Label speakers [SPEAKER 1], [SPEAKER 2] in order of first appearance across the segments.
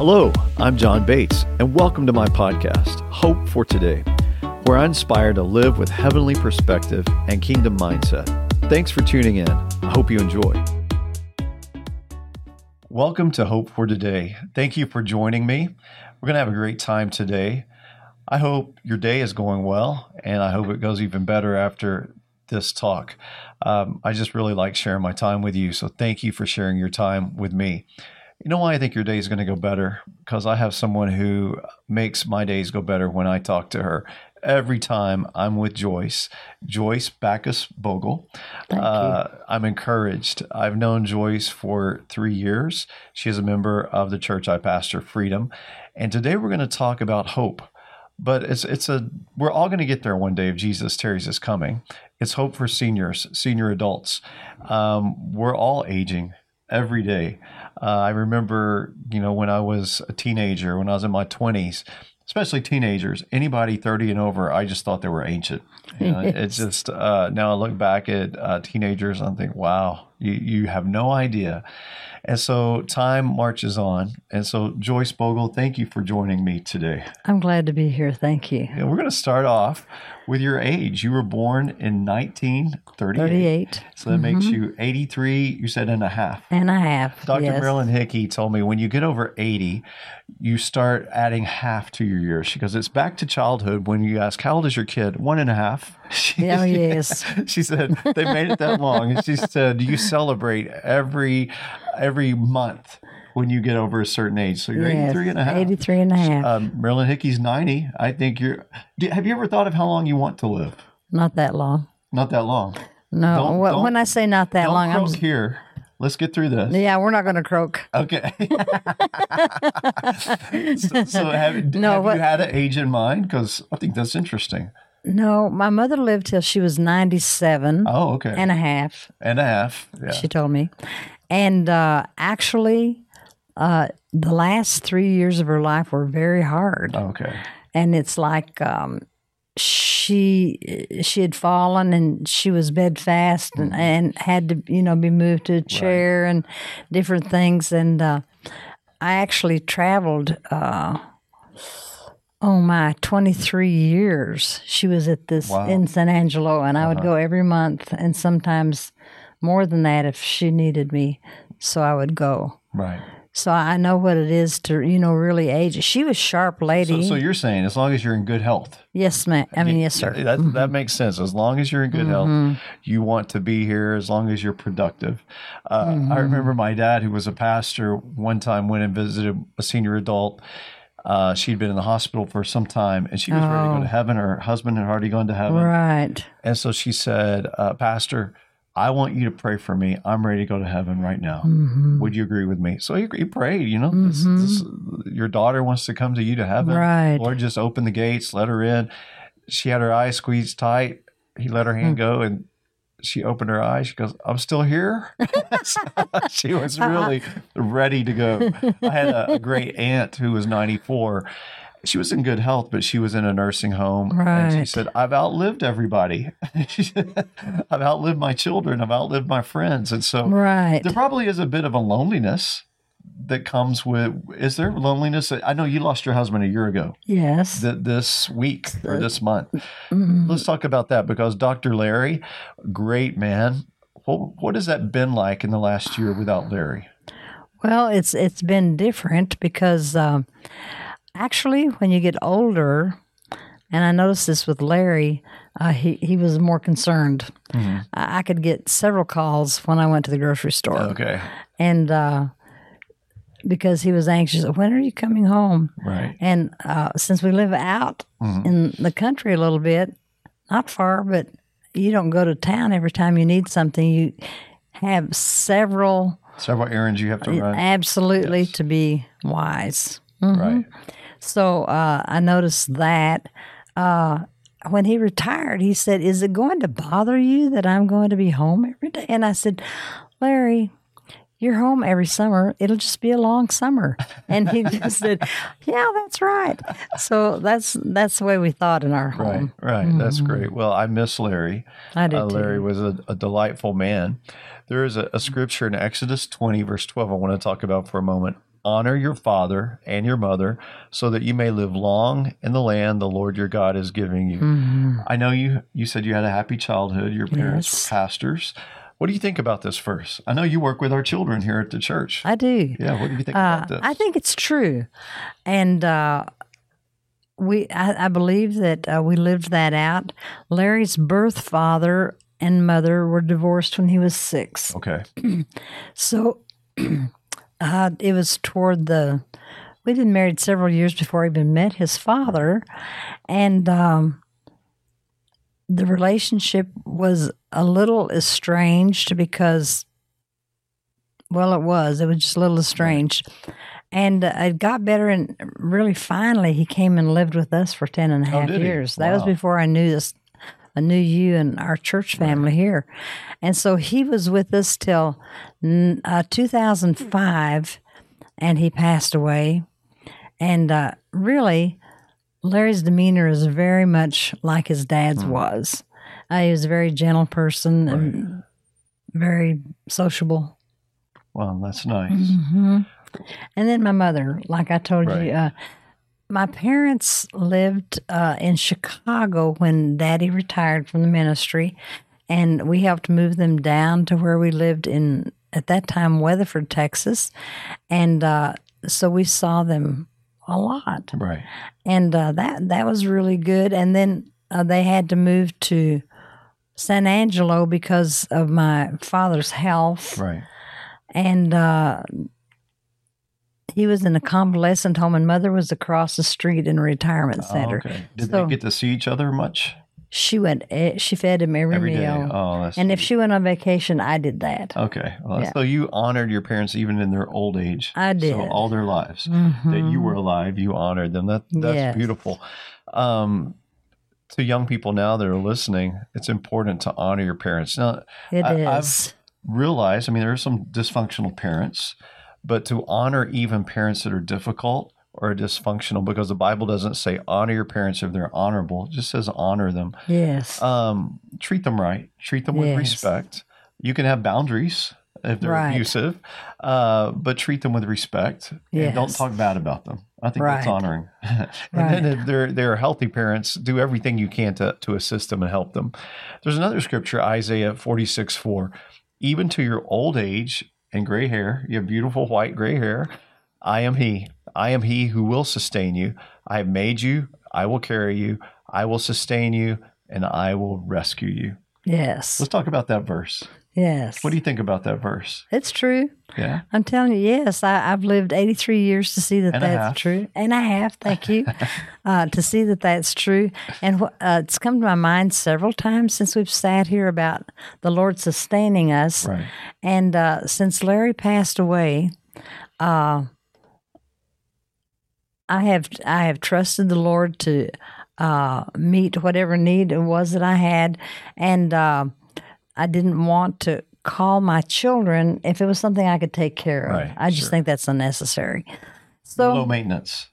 [SPEAKER 1] Hello, I'm John Bates, and welcome to my podcast, Hope for Today, where I inspire to live with heavenly perspective and kingdom mindset. Thanks for tuning in. I hope you enjoy. Welcome to Hope for Today. Thank you for joining me. We're going to have a great time today. I hope your day is going well, and I hope it goes even better after this talk. Um, I just really like sharing my time with you, so thank you for sharing your time with me. You know why I think your day is going to go better? Because I have someone who makes my days go better when I talk to her. Every time I'm with Joyce, Joyce Backus Bogle, uh, I'm encouraged. I've known Joyce for three years. She is a member of the church I pastor, Freedom. And today we're going to talk about hope. But it's it's a we're all going to get there one day if Jesus tarries is coming. It's hope for seniors, senior adults. Um, we're all aging every day. Uh, I remember, you know, when I was a teenager, when I was in my 20s, especially teenagers, anybody 30 and over, I just thought they were ancient. You know, It's just, uh, now I look back at uh, teenagers and I think, wow, you, you have no idea. And so time marches on. And so, Joyce Bogle, thank you for joining me today.
[SPEAKER 2] I'm glad to be here. Thank you.
[SPEAKER 1] And we're going to start off with your age. You were born in 1938.
[SPEAKER 2] 38
[SPEAKER 1] So that makes mm-hmm. you 83, you said, and a half.
[SPEAKER 2] and a half.
[SPEAKER 1] Dr.
[SPEAKER 2] yes.
[SPEAKER 1] Marilyn Hickey told me when you get over 80, you start adding half to your years. She goes, It's back to childhood when you ask, How old is your kid? One and a half. Oh, she,
[SPEAKER 2] Oh, yes.
[SPEAKER 1] she said, They made it that long. And she said, You celebrate every every month when you get over a certain age. So you're
[SPEAKER 2] Yes,
[SPEAKER 1] 83 and a half.
[SPEAKER 2] 83 and a half.
[SPEAKER 1] Um, Marilyn Hickey's 90. I think you're. Do, have you ever thought of how long you want to live?
[SPEAKER 2] not that long.
[SPEAKER 1] Not that long.
[SPEAKER 2] No.
[SPEAKER 1] Don't-
[SPEAKER 2] Wh-
[SPEAKER 1] don't-
[SPEAKER 2] when I say not that long, I'm.
[SPEAKER 1] here. Let's get through this.
[SPEAKER 2] Yeah, we're not going to croak.
[SPEAKER 1] Okay. so, so have,
[SPEAKER 2] No,
[SPEAKER 1] have
[SPEAKER 2] what-
[SPEAKER 1] you had an age in mind? Because I think that's interesting.
[SPEAKER 2] No, my mother lived till she was 97
[SPEAKER 1] Oh, okay.
[SPEAKER 2] and a half,
[SPEAKER 1] And a half. And a half, and a half. Yeah.
[SPEAKER 2] she told me. And uh, actually, uh, the last three years of her life were very hard.
[SPEAKER 1] okay.
[SPEAKER 2] and it's like um, she she had fallen and she was bedfast and, and had to you know be moved to a chair and different things and uh, I actually traveled. Oh my, 23 years. She was at this
[SPEAKER 1] Wow.
[SPEAKER 2] in San Angelo, and I would go every month, and sometimes more than that if she needed me. So I would go.
[SPEAKER 1] Right.
[SPEAKER 2] So I know what it is to, you know, really age. She was sharp lady.
[SPEAKER 1] So, so you're saying as long as you're in good health.
[SPEAKER 2] Yes, ma'am. I mean, yes, sir. Mm-hmm.
[SPEAKER 1] That, that makes sense. As long as you're in good health, you want to be here as long as you're productive. Uh,
[SPEAKER 2] Mm-hmm.
[SPEAKER 1] I remember my dad, who was a pastor, one time went and visited a senior adult. Uh, she'd been in the hospital for some time and she was ready to go to heaven. Her husband had already gone to heaven.
[SPEAKER 2] Right.
[SPEAKER 1] And so she said, uh, Pastor, I want you to pray for me. I'm ready to go to heaven right now.
[SPEAKER 2] Mm-hmm.
[SPEAKER 1] Would you agree with me? So he, he prayed, you know, this, this, your daughter wants to come to you to heaven.
[SPEAKER 2] Right.
[SPEAKER 1] Lord, just open the gates, let her in. She had her eyes squeezed tight. He let her hand go and she opened her eyes. She goes, I'm still here. she was uh-huh. really ready to go. I had a, a great aunt who was 94. She was in good health, but she was in a nursing home. And she said, I've outlived everybody. I've outlived my children. I've outlived my friends. And so
[SPEAKER 2] Right.
[SPEAKER 1] there probably is a bit of a loneliness that comes with. Is there loneliness? I know you lost your husband a year ago.
[SPEAKER 2] Yes.
[SPEAKER 1] Th- this week or this month.
[SPEAKER 2] Mhm.
[SPEAKER 1] Let's talk about that because Dr. Larry, great man. What, what has that been like in the last year without Larry?
[SPEAKER 2] Well, it's it's been different because um, actually, when you get older, and I noticed this with Larry, uh, he he was more concerned. I, I could get several calls when I went to the grocery store,
[SPEAKER 1] Okay.
[SPEAKER 2] and uh, because he was anxious, when are you coming home?
[SPEAKER 1] Right.
[SPEAKER 2] And uh, since we live out in the country a little bit, not far, but you don't go to town every time you need something. You have several,
[SPEAKER 1] Several errands you have to run.
[SPEAKER 2] absolutely, to be wise.
[SPEAKER 1] Right.
[SPEAKER 2] So uh, I noticed that. Uh, when he retired, he said, Is it going to bother you that I'm going to be home every day? And I said, Larry, you're home every summer. It'll just be a long summer. And he just said, Yeah, that's right. So that's that's the way we thought in our home.
[SPEAKER 1] Right, right. That's great. Well, I miss Larry.
[SPEAKER 2] I do
[SPEAKER 1] Uh, Larry
[SPEAKER 2] too.
[SPEAKER 1] was a, a delightful man. There is a, a scripture in Exodus 20, verse 12, I want to talk about for a moment. honor your father and your mother so that you may live long in the land the Lord your God is giving you.
[SPEAKER 2] Mhm.
[SPEAKER 1] I know you you said you had a happy childhood. Your parents
[SPEAKER 2] Yes.
[SPEAKER 1] were pastors. What do you think about this verse? I know you work with our children here at the church.
[SPEAKER 2] I do.
[SPEAKER 1] yeah, what do you think
[SPEAKER 2] Uh,
[SPEAKER 1] about this?
[SPEAKER 2] I think it's true, and uh, we I, I believe that uh, we lived that out. Larry's birth father and mother were divorced when he was six,
[SPEAKER 1] okay.
[SPEAKER 2] so uh, it was toward the. We'd been married several years before he even met his father, and um, the relationship was a little estranged because, well, it was. It was just a little estranged. And uh, it got better, and really finally, he came and lived with us for 10 and a
[SPEAKER 1] Oh,
[SPEAKER 2] half
[SPEAKER 1] he?
[SPEAKER 2] years. That was before I knew this. I knew you and our church family here. And so he was with us till mm, uh, 2005, and he passed away. And uh, really, Larry's demeanor is very much like his dad's
[SPEAKER 1] Hmm.
[SPEAKER 2] was. He was a very gentle person and very sociable.
[SPEAKER 1] Well, that's nice.
[SPEAKER 2] hmm And then my mother, like I told
[SPEAKER 1] Right.
[SPEAKER 2] you, uh, my parents lived uh, in Chicago when Daddy retired from the ministry, and we helped move them down to where we lived in at that time Weatherford, Texas, and uh, so we saw them a lot,
[SPEAKER 1] Right.
[SPEAKER 2] and uh, that that was really good. And then uh, they had to move to San Angelo because of my father's health
[SPEAKER 1] Right.
[SPEAKER 2] and uh, he was in a convalescent home, and mother was across the street in a retirement
[SPEAKER 1] Oh,
[SPEAKER 2] center.
[SPEAKER 1] okay. Did
[SPEAKER 2] So-
[SPEAKER 1] they get to see each other much?
[SPEAKER 2] She went, eh, she fed him every,
[SPEAKER 1] Every day.
[SPEAKER 2] meal,
[SPEAKER 1] Oh, that's
[SPEAKER 2] and if she went on vacation, I did that.
[SPEAKER 1] Okay. Well,
[SPEAKER 2] Yeah.
[SPEAKER 1] So you honored your parents even in their old age.
[SPEAKER 2] I did.
[SPEAKER 1] So all their lives that you were alive, you honored them. That that's
[SPEAKER 2] Mm-hmm. Yes.
[SPEAKER 1] beautiful. Um, to young people now that are listening, it's important to honor your parents. Now,
[SPEAKER 2] It
[SPEAKER 1] I-
[SPEAKER 2] is.
[SPEAKER 1] I've- realize, I mean, there are some dysfunctional parents, but to honor even parents that are difficult or dysfunctional, because the Bible doesn't say honor your parents if they're honorable, it just says honor them.
[SPEAKER 2] yes.
[SPEAKER 1] Um, treat them right, treat them with
[SPEAKER 2] Yes.
[SPEAKER 1] respect. You can have boundaries if they're
[SPEAKER 2] Right.
[SPEAKER 1] abusive, uh, but treat them with respect and don't talk bad about them. I think that's
[SPEAKER 2] Right.
[SPEAKER 1] honoring. and then if they're they're healthy parents, do everything you can to, to assist them and help them. There's another scripture, Isaiah 46, 4. Even to your old age and gray hair, you have beautiful white gray hair. I am he. I am he who will sustain you. I have made you. I will carry you. I will sustain you and I will rescue you.
[SPEAKER 2] yes.
[SPEAKER 1] Let's talk about that verse.
[SPEAKER 2] Yes.
[SPEAKER 1] What do you think about that verse?
[SPEAKER 2] it's true.
[SPEAKER 1] Yeah.
[SPEAKER 2] I'm telling you, yes, I, I've lived 83 years to see that
[SPEAKER 1] And
[SPEAKER 2] that's true. And I have, thank you, uh, to see that that's true. And wh- uh, it's come to my mind several times since we've sat here about the Lord sustaining us.
[SPEAKER 1] Right.
[SPEAKER 2] And uh, since Larry passed away, uh, I have I have trusted the Lord to uh, meet whatever need it was that I had, and uh, I didn't want to call my children if it was something I could take care of.
[SPEAKER 1] Right,
[SPEAKER 2] I just
[SPEAKER 1] sure.
[SPEAKER 2] think that's unnecessary. So
[SPEAKER 1] Low maintenance.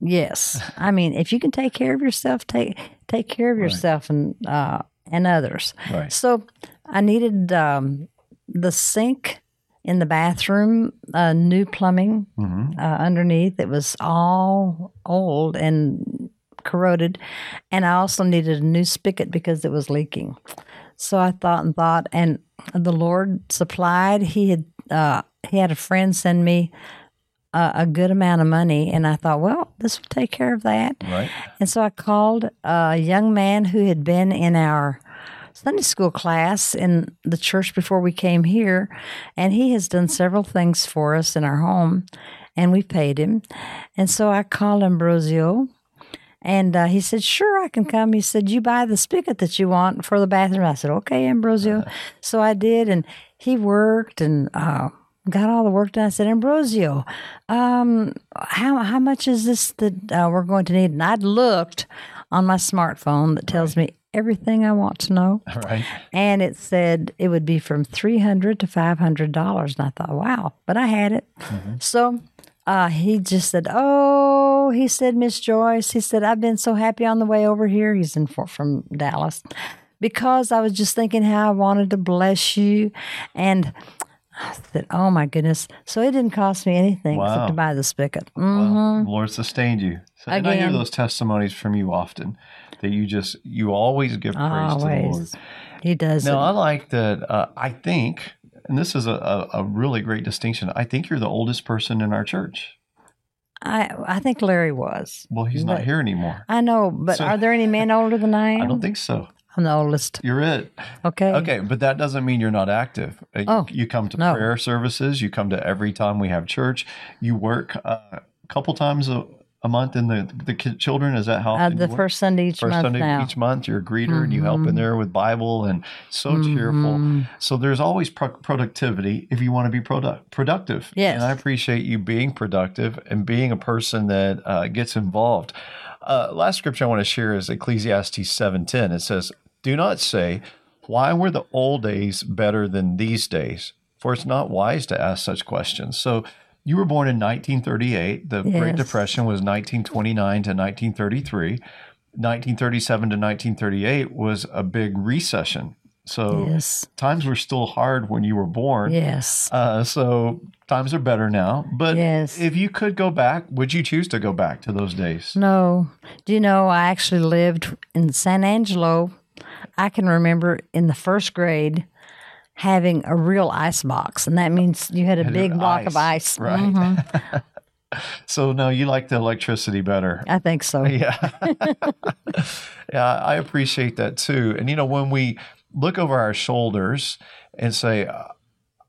[SPEAKER 2] Yes, I mean, if you can take care of yourself, take take care of
[SPEAKER 1] Right.
[SPEAKER 2] yourself and uh, and others.
[SPEAKER 1] Right.
[SPEAKER 2] So I needed um, the sink in the bathroom, uh, new plumbing
[SPEAKER 1] hmm
[SPEAKER 2] uh, underneath. It was all old and corroded, and I also needed a new spigot because it was leaking. So I thought and thought, and the Lord supplied. He had uh, he had a friend send me a, a good amount of money, and I thought, well, this will take care of that.
[SPEAKER 1] Right.
[SPEAKER 2] And so I called a young man who had been in our Sunday school class in the church before we came here, and he has done several things for us in our home, and we paid him. And so I called Ambrosio, and uh, he said, Sure, I can come. He said, You buy the spigot that you want for the bathroom. I said, Okay, Ambrosio. So I did, and he worked and uh, got all the work done. I said, Ambrosio, um, how, how much is this that uh, we're going to need? And I'd looked on my smartphone that tells me everything I want to know.
[SPEAKER 1] Right.
[SPEAKER 2] And it said it would be from three hundred to five hundred dollars, and I thought, wow! But I had it. So uh, he just said, "Oh," he said, Miss Joyce. He said, "I've been so happy on the way over here." He's in for, from Dallas because I was just thinking how I wanted to bless you, and I said, "Oh my goodness!" So it didn't cost me anything
[SPEAKER 1] Wow.
[SPEAKER 2] except to buy the spigot.
[SPEAKER 1] Well,
[SPEAKER 2] hmm
[SPEAKER 1] the Lord sustained you. So, and I hear those testimonies from you often that you just you always give praise to the Lord.
[SPEAKER 2] He does
[SPEAKER 1] No. I like that. Uh, I think, and this is a, a, a really great distinction. I think you're the oldest person in our church.
[SPEAKER 2] I I think Larry was.
[SPEAKER 1] Well, he's not here anymore.
[SPEAKER 2] I know, but
[SPEAKER 1] So-
[SPEAKER 2] are there any men older than I am?
[SPEAKER 1] I don't think so.
[SPEAKER 2] I'm the oldest.
[SPEAKER 1] You're it.
[SPEAKER 2] Okay.
[SPEAKER 1] Okay, but that doesn't mean you're not active. Uh, you-
[SPEAKER 2] Oh,
[SPEAKER 1] you come to
[SPEAKER 2] no.
[SPEAKER 1] prayer services. You come to every time we have church. You work uh, a couple times a, a month in the the children. Is that how
[SPEAKER 2] Uh, the first Sunday each
[SPEAKER 1] First
[SPEAKER 2] month
[SPEAKER 1] Sunday
[SPEAKER 2] now.
[SPEAKER 1] each month, you're a greeter and you help in
[SPEAKER 2] Mhm.
[SPEAKER 1] there with Bible and so cheerful.
[SPEAKER 2] Mhm.
[SPEAKER 1] So there's always pro- productivity if you want to be product- productive.
[SPEAKER 2] Yes.
[SPEAKER 1] And I appreciate you being productive and being a person that uh, gets involved. Uh, last scripture I want to share is Ecclesiastes 7.10. It says, Do not say, why were the old days better than these days? For it's not wise to ask such questions. So you were born in 1938. The Great Depression was 1929 to 1933. 1937 to 1938 was a big recession. So
[SPEAKER 2] Yes.
[SPEAKER 1] times were still hard when you were born.
[SPEAKER 2] Yes.
[SPEAKER 1] Uh, so times are better now. But
[SPEAKER 2] Yes.
[SPEAKER 1] if you could go back, would you choose to go back to those days?
[SPEAKER 2] No. Do you know I actually lived in San Angelo? I can remember in the first grade having a real ice box, and that means you had a
[SPEAKER 1] Had
[SPEAKER 2] big block of
[SPEAKER 1] ice,
[SPEAKER 2] ice.
[SPEAKER 1] right.
[SPEAKER 2] Mhm.
[SPEAKER 1] So no, you like the electricity better.
[SPEAKER 2] I think so.
[SPEAKER 1] Yeah. yeah, I appreciate that too. And you know, when we look over our shoulders and say,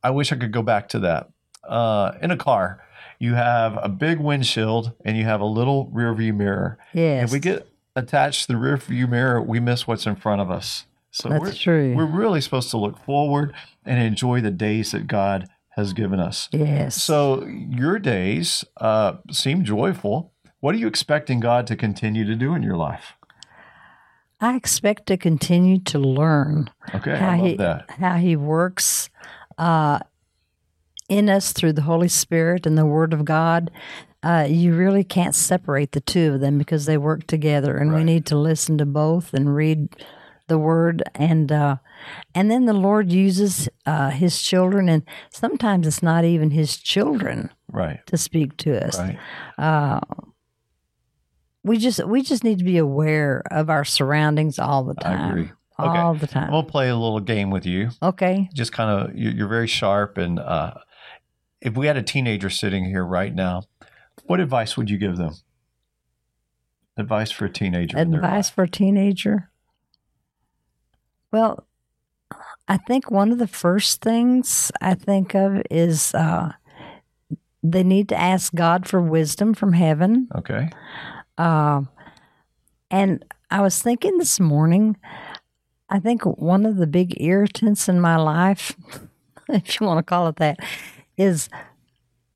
[SPEAKER 1] I wish I could go back to that. Uh, in a car, you have a big windshield and you have a little rear view mirror.
[SPEAKER 2] Yes.
[SPEAKER 1] If we get attached to the rear view mirror, we miss what's in front of us. So
[SPEAKER 2] That's
[SPEAKER 1] we're,
[SPEAKER 2] true.
[SPEAKER 1] we're really supposed to look forward and enjoy the days that God has given us.
[SPEAKER 2] yes.
[SPEAKER 1] So your days uh, seem joyful. What are you expecting God to continue to do in your life?
[SPEAKER 2] I expect to continue to learn
[SPEAKER 1] Okay,
[SPEAKER 2] how
[SPEAKER 1] I love
[SPEAKER 2] he
[SPEAKER 1] that.
[SPEAKER 2] how he works uh, in us through the Holy Spirit and the Word of God. Uh, you really can't separate the two of them because they work together, and we need to listen to both and read the Word and uh, and then the Lord uses uh, His children, and sometimes it's not even His children
[SPEAKER 1] Right,
[SPEAKER 2] to speak to us.
[SPEAKER 1] right.
[SPEAKER 2] We just we just need to be aware of our surroundings all the time.
[SPEAKER 1] Okay.
[SPEAKER 2] All the time.
[SPEAKER 1] We'll play a little game with you.
[SPEAKER 2] Okay.
[SPEAKER 1] Just kind of, you're, you're very sharp, and uh, if we had a teenager sitting here right now, what advice would you give them? Advice for a teenager.
[SPEAKER 2] Advice for a teenager? Well, I think one of the first things I think of is uh, they need to ask God for wisdom from heaven.
[SPEAKER 1] Okay.
[SPEAKER 2] Um, and I was thinking this morning, I think one of the big irritants in my life, if you want to call it that, is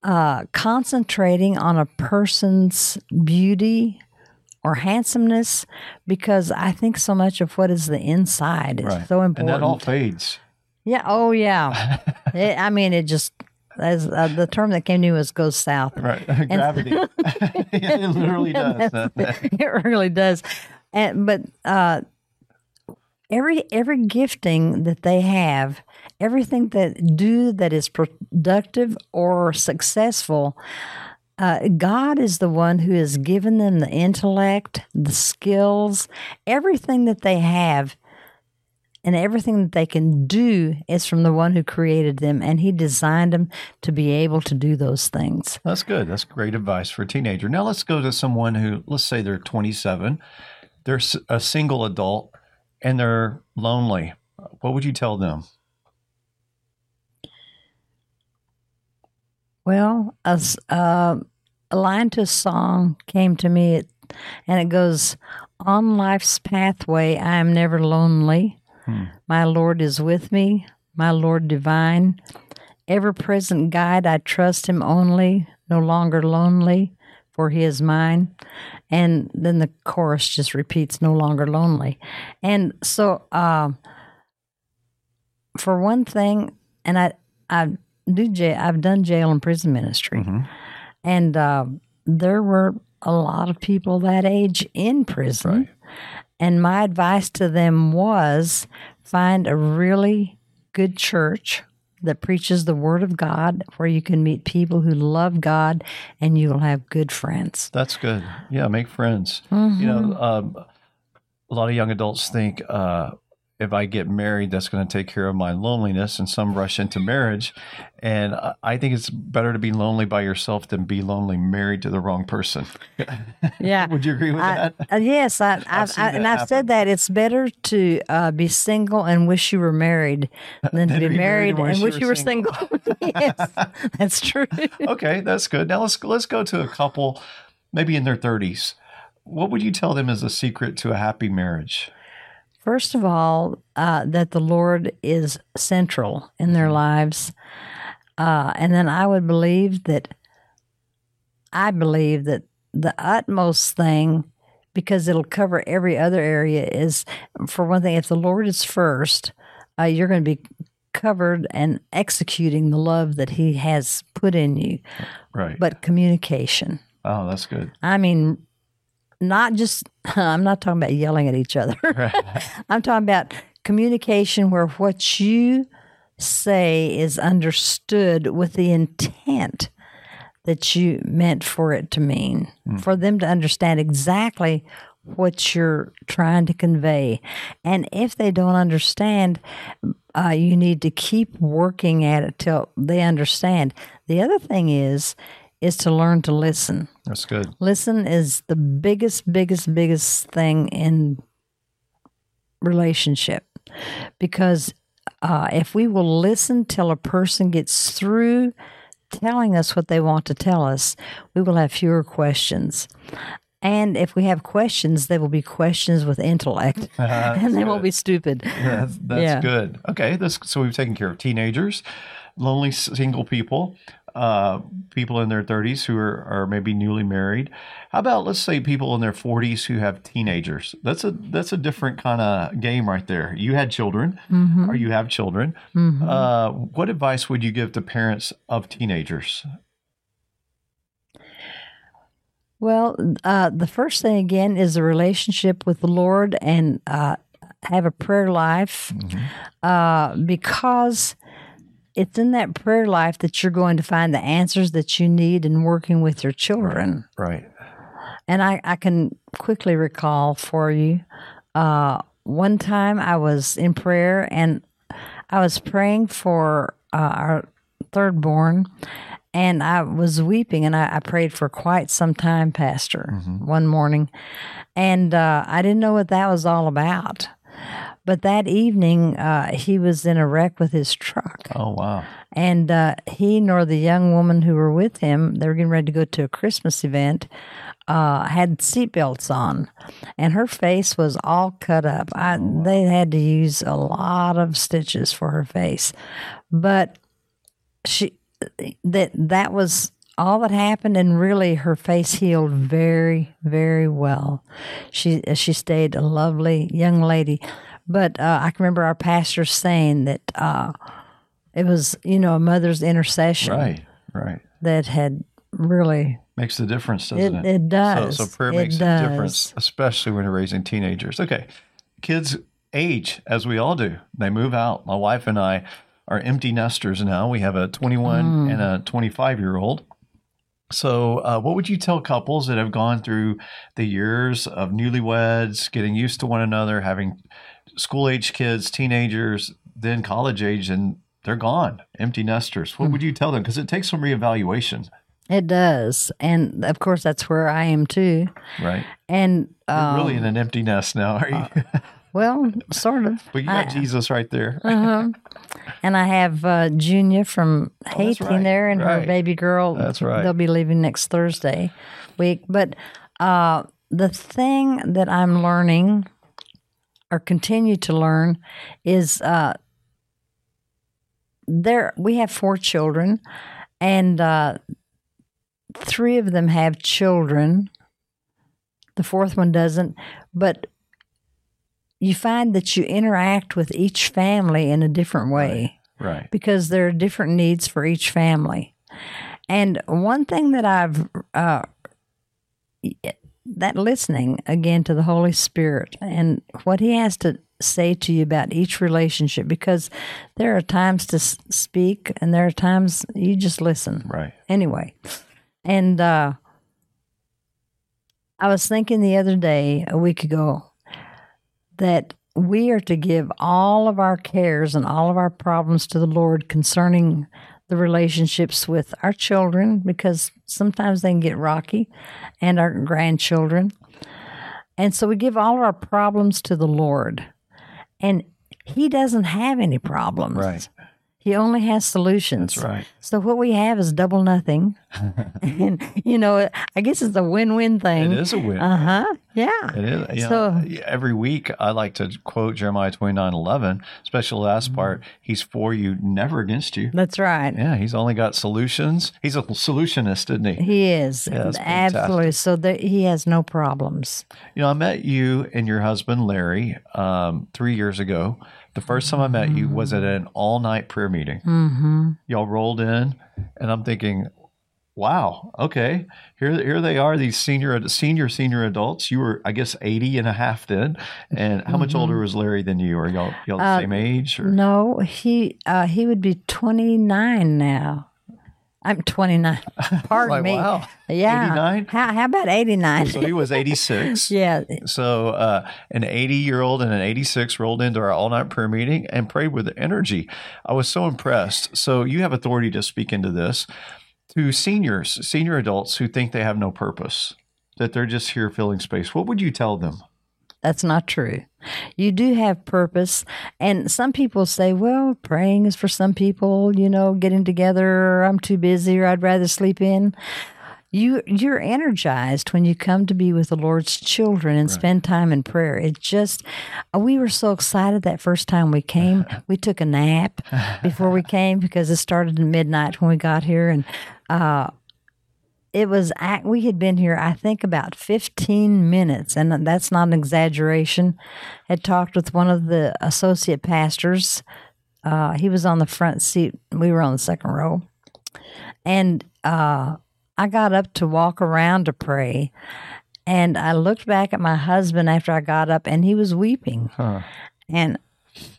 [SPEAKER 2] uh, concentrating on a person's beauty or handsomeness because I think so much of what is the inside is
[SPEAKER 1] Right.
[SPEAKER 2] so
[SPEAKER 1] And
[SPEAKER 2] important.
[SPEAKER 1] that all fades.
[SPEAKER 2] yeah. Oh, yeah. It- I mean, it just, as uh, the term that came to me was goes south.
[SPEAKER 1] Right. Gravity. it literally does.
[SPEAKER 2] it really does. And but uh, every every gifting that they have, everything that do that is productive or successful, uh, God is the one who has given them the intellect, the skills, everything that they have. And everything that they can do is from the one who created them, and he designed them to be able to do those things.
[SPEAKER 1] That's good. That's great advice for a teenager. Now let's go to someone who, let's say they're 27, they're a single adult, and they're lonely. What would you tell them?
[SPEAKER 2] Well, a, uh, a line to a song came to me, it, and it goes, On life's pathway, I am never lonely.
[SPEAKER 1] Hmm.
[SPEAKER 2] My Lord is with me, my Lord divine. Ever present guide, I trust him only, no longer lonely, for he is mine. And then the chorus just repeats, no longer lonely. And so, um, for one thing, and I, I do jail, I've done jail and prison ministry,
[SPEAKER 1] Mhm.
[SPEAKER 2] and uh, there were a lot of people that age in prison.
[SPEAKER 1] Right.
[SPEAKER 2] And my advice to them was find a really good church, that preaches the Word of God, where you can meet people who love God and you will have good friends.
[SPEAKER 1] That's good. Yeah, make friends. You know, um, a lot of young adults think uh, if I get married, that's going to take care of my loneliness, and some rush into marriage. And I- think it's better to be lonely by yourself than be lonely married to the wrong person.
[SPEAKER 2] Yeah.
[SPEAKER 1] Would you agree with
[SPEAKER 2] I,
[SPEAKER 1] that?
[SPEAKER 2] uh, yes, I, I've,
[SPEAKER 1] seen
[SPEAKER 2] I,
[SPEAKER 1] that
[SPEAKER 2] and I've said that it's better to uh, be single and wish you were married than to be married and wish you were single. yes, that's true.
[SPEAKER 1] okay, that's good. Now let's let's go to a couple, maybe in their thirties. What would you tell them is a secret to a happy marriage?
[SPEAKER 2] First of all, uh, that the Lord is central in their lives. Uh, and then I would believe that, I believe that the utmost thing, because it'll cover every other area, is for one thing, if the Lord is first, uh, you're going to be covered and executing the love that He has put in you.
[SPEAKER 1] Right.
[SPEAKER 2] But communication.
[SPEAKER 1] oh, that's good.
[SPEAKER 2] I mean, not just, I'm not talking about yelling at each other. I'm talking about communication where what you say is understood with the intent that you meant for it to mean, for them to understand exactly what you're trying to convey. And if they don't understand, uh, you need to keep working at it till they understand. The other thing is, is to learn to listen.
[SPEAKER 1] That's good.
[SPEAKER 2] Listen is the biggest, biggest, biggest thing in relationship because uh, if we will listen till a person gets through telling us what they want to tell us, we will have fewer questions. And if we have questions, they will be questions with intellect, and they won't be stupid.
[SPEAKER 1] That's, that's
[SPEAKER 2] Yeah.
[SPEAKER 1] good. Okay, this so we've taken care of teenagers, lonely single people, uh, people in their 30s who are, are maybe newly married. How about let's say people in their 40s who have teenagers? That's a that's a different kind of game right there. You had children, or you have children. Uh, what advice would you give to parents of teenagers?
[SPEAKER 2] Well, uh, the first thing again is a relationship with the Lord and uh, have a prayer life uh, because it's in that prayer life that you're going to find the answers that you need in working with your children.
[SPEAKER 1] Right.
[SPEAKER 2] And I, I can quickly recall for you uh, one time I was in prayer and I was praying for uh, our third born, and I was weeping, and I, I prayed for quite some time, Pastor, one morning, and uh, I didn't know what that was all about. But that evening, uh, he was in a wreck with his truck.
[SPEAKER 1] Oh wow.
[SPEAKER 2] And uh, he nor the young woman who were with him, they were getting ready to go to a Christmas event, uh, had seatbelts on. And her face was all cut up. I, They had to use a lot of stitches for her face. But she that that was all that happened and really her face healed very very well she she stayed a lovely young lady but uh, i can remember our pastor saying that uh, it was you know a mother's intercession
[SPEAKER 1] Right. Right.
[SPEAKER 2] that had really
[SPEAKER 1] Makes the difference, doesn't
[SPEAKER 2] It-
[SPEAKER 1] it?
[SPEAKER 2] it does.
[SPEAKER 1] So, so prayer
[SPEAKER 2] It
[SPEAKER 1] makes
[SPEAKER 2] does.
[SPEAKER 1] a difference, especially when you're raising teenagers. Okay. Kids age as we all do. They move out. My wife and I are empty nesters now. We have a 21
[SPEAKER 2] Mm.
[SPEAKER 1] and a 25 year old. So, uh, what would you tell couples that have gone through the years of newlyweds, getting used to one another, having school age kids, teenagers, then college age, and they're gone, empty nesters? What would you tell them? Because it takes some reevaluation,
[SPEAKER 2] it does and of course that's where i am too
[SPEAKER 1] right?
[SPEAKER 2] and um,
[SPEAKER 1] really in an empty nest now, are you?
[SPEAKER 2] well sort of
[SPEAKER 1] but you got Jesus right there.
[SPEAKER 2] Uh-huh. And I have uh, Junior from
[SPEAKER 1] that's
[SPEAKER 2] Haiti
[SPEAKER 1] right,
[SPEAKER 2] there, and
[SPEAKER 1] right.
[SPEAKER 2] her baby girl.
[SPEAKER 1] That's right.
[SPEAKER 2] They'll be leaving next Thursday week. But uh, the thing that I'm learning, or continue to learn, is uh, there. We have four children, and uh, three of them have children. The fourth one doesn't, but you find that you interact with each family in a different way
[SPEAKER 1] Right.
[SPEAKER 2] because there are different needs for each family. And one thing that I've uh, that listening again to the Holy Spirit and what He has to say to you about each relationship because there are times to speak and there are times you just listen.
[SPEAKER 1] Right.
[SPEAKER 2] Anyway, and uh, I was thinking the other day, a week ago, that we are to give all of our cares and all of our problems to the Lord concerning the relationships with our children because sometimes they can get rocky and our grandchildren. And so we give all our problems to the Lord. And He doesn't have any problems.
[SPEAKER 1] Right.
[SPEAKER 2] He only has solutions.
[SPEAKER 1] That's right.
[SPEAKER 2] So what we have is double nothing. and, you know, I guess it's a win win thing.
[SPEAKER 1] It is a win.
[SPEAKER 2] Uh huh. Yeah.
[SPEAKER 1] It is. You
[SPEAKER 2] So-
[SPEAKER 1] know, every week I like to quote Jeremiah twenty nine eleven, especially the last
[SPEAKER 2] Mm-hmm.
[SPEAKER 1] part. He's for you, never against you.
[SPEAKER 2] That's right.
[SPEAKER 1] Yeah, he's only got solutions. He's a solutionist, isn't he?
[SPEAKER 2] He is.
[SPEAKER 1] Yeah.
[SPEAKER 2] Absolutely. So there, he has no problems.
[SPEAKER 1] You know, I met you and your husband Larry um, three years ago. The first time I met you was at an all night prayer meeting.
[SPEAKER 2] Mm-hmm.
[SPEAKER 1] Y'all rolled in, and I'm thinking, wow, okay, here, here they are, these senior, senior, senior adults. You were, I guess, 80 and a half then. And how much older was Larry than you? Are y'all, y'all the
[SPEAKER 2] Mm-hmm. Uh,
[SPEAKER 1] same age? Or?
[SPEAKER 2] No, he uh, he would be 29 now. I'm 29. Pardon
[SPEAKER 1] Like,
[SPEAKER 2] me.
[SPEAKER 1] wow,
[SPEAKER 2] Yeah.
[SPEAKER 1] 89?
[SPEAKER 2] How, how about 89?
[SPEAKER 1] So he was 86.
[SPEAKER 2] yeah.
[SPEAKER 1] So uh, an 80 year old and an 86 rolled into our all night prayer meeting and prayed with energy. I was so impressed. So you have authority to speak into this to seniors, senior adults who think they have no purpose, that they're just here filling space. What would you tell them?
[SPEAKER 2] That's not true. You do have purpose. And some people say, well, praying is for some people, you know, getting together, or I'm too busy, or I'd rather sleep in. You, you're energized when you come to be with the Lord's children and spend time in prayer. It just, uh, we were so excited that first time we came. we took a nap before we came because it started at midnight when we got here. And uh, it was we had been here i think about 15 minutes and that's not an exaggeration. Had talked with one of the associate pastors. Uh, he was on the front seat. We were on the second row. And uh, i got up to walk around to pray and i looked back at my husband after i got up and he was weeping.
[SPEAKER 1] Huh.
[SPEAKER 2] and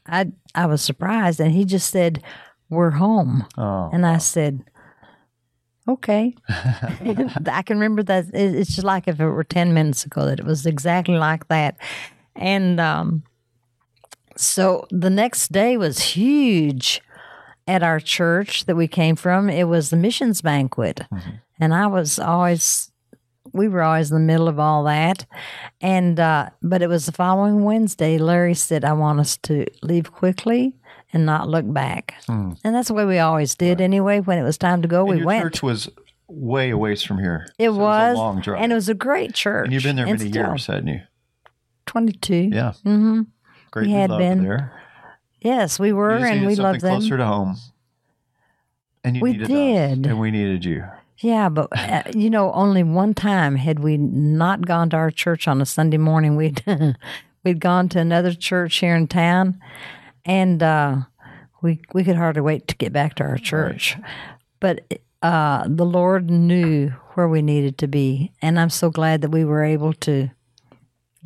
[SPEAKER 2] i i was surprised and he just said we're home.
[SPEAKER 1] Oh,
[SPEAKER 2] and I said, okay. I can remember that. It's just like if it were 10 minutes ago that it was exactly like that. And um, so the next day was huge at our church that we came from. It was the missions banquet. And I was always, we were always in the middle of all that. And, uh, but it was the following Wednesday. Larry said, I want us to leave quickly and not look back. And that's the way we always did anyway. When it was time to go,
[SPEAKER 1] and
[SPEAKER 2] we went.
[SPEAKER 1] church was way away from here.
[SPEAKER 2] it,
[SPEAKER 1] So
[SPEAKER 2] was,
[SPEAKER 1] a long drive.
[SPEAKER 2] and it was a great church.
[SPEAKER 1] And you've been there many
[SPEAKER 2] still,
[SPEAKER 1] years, hadn't you?
[SPEAKER 2] 22.
[SPEAKER 1] Yeah.
[SPEAKER 2] hmm
[SPEAKER 1] Great
[SPEAKER 2] We had
[SPEAKER 1] love
[SPEAKER 2] been.
[SPEAKER 1] there.
[SPEAKER 2] Yes, we were, and we loved them.
[SPEAKER 1] closer to home. And you
[SPEAKER 2] We
[SPEAKER 1] needed us,
[SPEAKER 2] did.
[SPEAKER 1] and we needed you.
[SPEAKER 2] Yeah, but uh, you know, only one time had we not gone to our church on a Sunday morning. We'd we'd gone to another church here in town, and uh, we we could hardly wait to get back to our church. But uh, the Lord knew where we needed to be, and I'm so glad that we were able to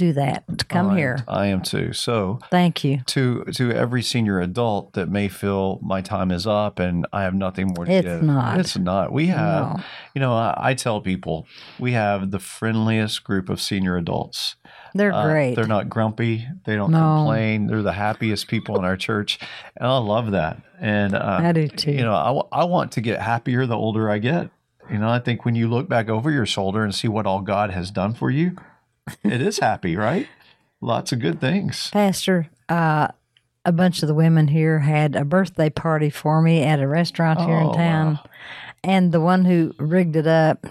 [SPEAKER 2] do that to come
[SPEAKER 1] I
[SPEAKER 2] here.
[SPEAKER 1] I am too. So
[SPEAKER 2] Thank you.
[SPEAKER 1] to to every senior adult that may feel my time is up and I have nothing more to
[SPEAKER 2] It's
[SPEAKER 1] give.
[SPEAKER 2] not.
[SPEAKER 1] It's not. We have,
[SPEAKER 2] No.
[SPEAKER 1] you know, I, I tell people we have the friendliest group of senior adults.
[SPEAKER 2] They're
[SPEAKER 1] Uh,
[SPEAKER 2] great.
[SPEAKER 1] They're not grumpy. They don't
[SPEAKER 2] No.
[SPEAKER 1] complain. They're the happiest people in our church, and I love that. And uh,
[SPEAKER 2] I do too.
[SPEAKER 1] you know, I, I want to get happier the older I get. You know, I think when you look back over your shoulder and see what all God has done for you, it is happy, right? Lots of good things.
[SPEAKER 2] Pastor, uh, a bunch of the women here had a birthday party for me at a restaurant here
[SPEAKER 1] Oh,
[SPEAKER 2] in town.
[SPEAKER 1] wow.
[SPEAKER 2] And the one who rigged it up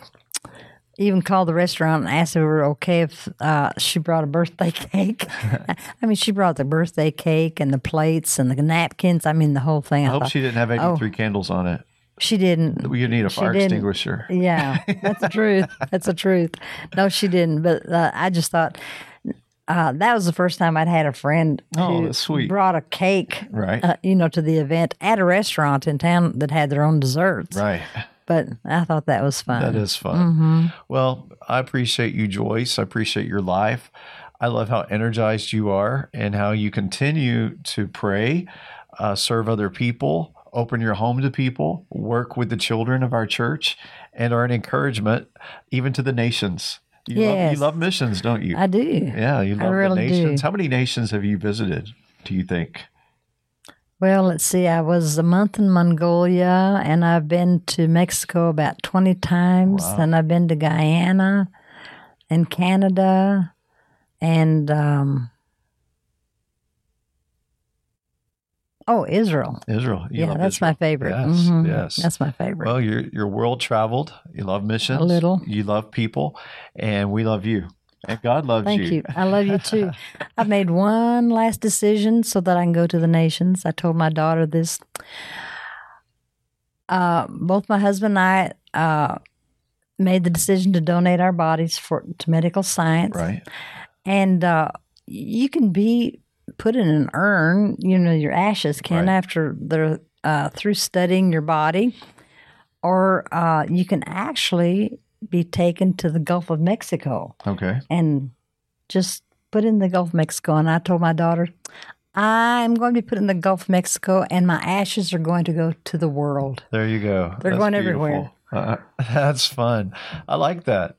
[SPEAKER 2] even called the restaurant and asked if we were okay if uh, she brought a birthday cake. I mean, she brought the birthday cake and the plates and the napkins. I mean, the whole thing.
[SPEAKER 1] I
[SPEAKER 2] I
[SPEAKER 1] hope
[SPEAKER 2] thought,
[SPEAKER 1] she didn't have
[SPEAKER 2] Oh.
[SPEAKER 1] 83 candles on it.
[SPEAKER 2] She didn't.
[SPEAKER 1] You need a fire
[SPEAKER 2] didn't.
[SPEAKER 1] extinguisher.
[SPEAKER 2] Yeah, that's the truth. That's the truth. No, she didn't. But uh, I just thought uh, that was the first time I'd had a friend
[SPEAKER 1] Oh,
[SPEAKER 2] who
[SPEAKER 1] sweet.
[SPEAKER 2] brought a cake,
[SPEAKER 1] Right.
[SPEAKER 2] uh, you know, to the event at a restaurant in town that had their own desserts.
[SPEAKER 1] right.
[SPEAKER 2] But I thought that was fun.
[SPEAKER 1] That is fun.
[SPEAKER 2] Mm-hmm.
[SPEAKER 1] Well, I appreciate you, Joyce. I appreciate your life. I love how energized you are and how you continue to pray, uh, serve other people, open your home to people, work with the children of our church, and are an encouragement even to the nations. You, love, you love missions, don't you?
[SPEAKER 2] I do.
[SPEAKER 1] yeah, you love
[SPEAKER 2] really
[SPEAKER 1] the nations.
[SPEAKER 2] do.
[SPEAKER 1] How many nations have you visited, do you think?
[SPEAKER 2] Well, let's see. I was a month in Mongolia, and I've been to Mexico about 20 times,
[SPEAKER 1] Wow.
[SPEAKER 2] and I've been to Guyana and Canada, and um, oh, Israel.
[SPEAKER 1] Israel. You
[SPEAKER 2] yeah, that's
[SPEAKER 1] Israel.
[SPEAKER 2] my favorite.
[SPEAKER 1] Yes,
[SPEAKER 2] Mhm.
[SPEAKER 1] yes.
[SPEAKER 2] That's my favorite.
[SPEAKER 1] Well, you're you're world traveled. You love missions.
[SPEAKER 2] A little.
[SPEAKER 1] You love people, and we love you. And God loves you.
[SPEAKER 2] Thank you. I love you too. I've made one last decision so that I can go to the nations. I told my daughter this. Uh, both my husband and I uh, made the decision to donate our bodies for to medical science,
[SPEAKER 1] Right.
[SPEAKER 2] and uh, you can be put in an urn. You know, your ashes can
[SPEAKER 1] Right.
[SPEAKER 2] after they're uh, through studying your body, or uh, you can actually be taken to the Gulf of Mexico
[SPEAKER 1] Okay.
[SPEAKER 2] and just put in the Gulf of Mexico. And I told my daughter, I'm going to be put in the Gulf of Mexico, and my ashes are going to go to the world.
[SPEAKER 1] There you go.
[SPEAKER 2] They're going everywhere.
[SPEAKER 1] Uh, that's fun. I like that.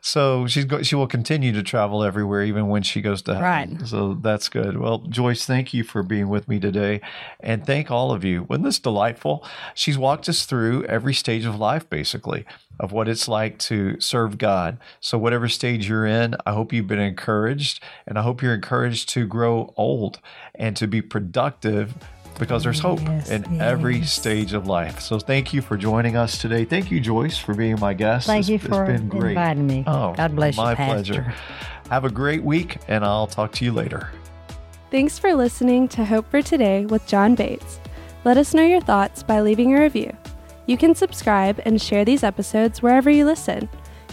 [SPEAKER 1] So she's go- she will continue to travel everywhere, even when she goes to heaven.
[SPEAKER 2] Right.
[SPEAKER 1] So that's good. Well, Joyce, thank you for being with me today, and thank all of you. Wasn't this delightful? She's walked us through every stage of life, basically, of what it's like to serve God. So whatever stage you're in, I hope you've been encouraged, and I hope you're encouraged to grow old and to be productive. Because there's hope
[SPEAKER 2] Yes,
[SPEAKER 1] in every stage of life. So thank you for joining us today. Thank you, Joyce, for being my guest.
[SPEAKER 2] Thank
[SPEAKER 1] It's-
[SPEAKER 2] you
[SPEAKER 1] it's
[SPEAKER 2] for
[SPEAKER 1] been great.
[SPEAKER 2] inviting me.
[SPEAKER 1] Oh,
[SPEAKER 2] God bless
[SPEAKER 1] my
[SPEAKER 2] you, My
[SPEAKER 1] pleasure. Have a great week, and I'll talk to you later.
[SPEAKER 3] Thanks for listening to Hope for Today with John Bates. Let us know your thoughts by leaving a review. You can subscribe and share these episodes wherever you listen.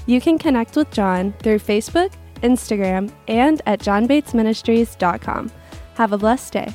[SPEAKER 3] You can connect with John through Facebook, Instagram, and at johnbatesministries.com. Have a blessed day.